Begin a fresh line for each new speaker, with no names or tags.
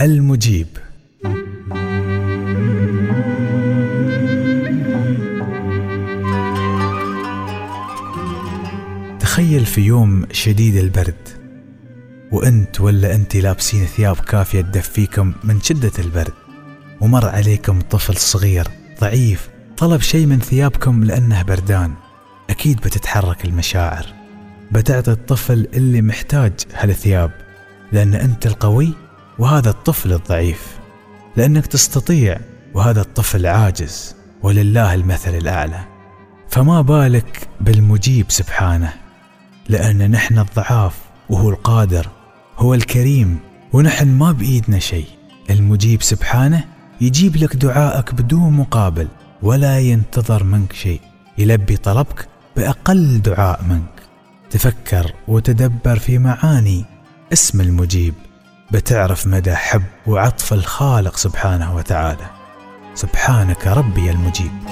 المجيب. تخيل في يوم شديد البرد وأنت ولا أنت لابسين ثياب كافية تدفيكم من شدة البرد ومر عليكم طفل صغير ضعيف طلب شيء من ثيابكم لأنه بردان. أكيد بتتحرك المشاعر. بتعطي الطفل اللي محتاج هالثياب لأن أنت القوي وهذا الطفل الضعيف لأنك تستطيع وهذا الطفل عاجز ولله المثل الأعلى. فما بالك بالمجيب سبحانه؟ لأن نحن الضعاف وهو القادر هو الكريم ونحن ما بإيدنا شيء. المجيب سبحانه يجيب لك دعائك بدون مقابل ولا ينتظر منك شيء. يلبي طلبك بأقل دعاء منك. تفكر وتدبر في معاني اسم المجيب. بتعرف مدى حب وعطف الخالق سبحانه وتعالى. سبحانك ربي المجيب.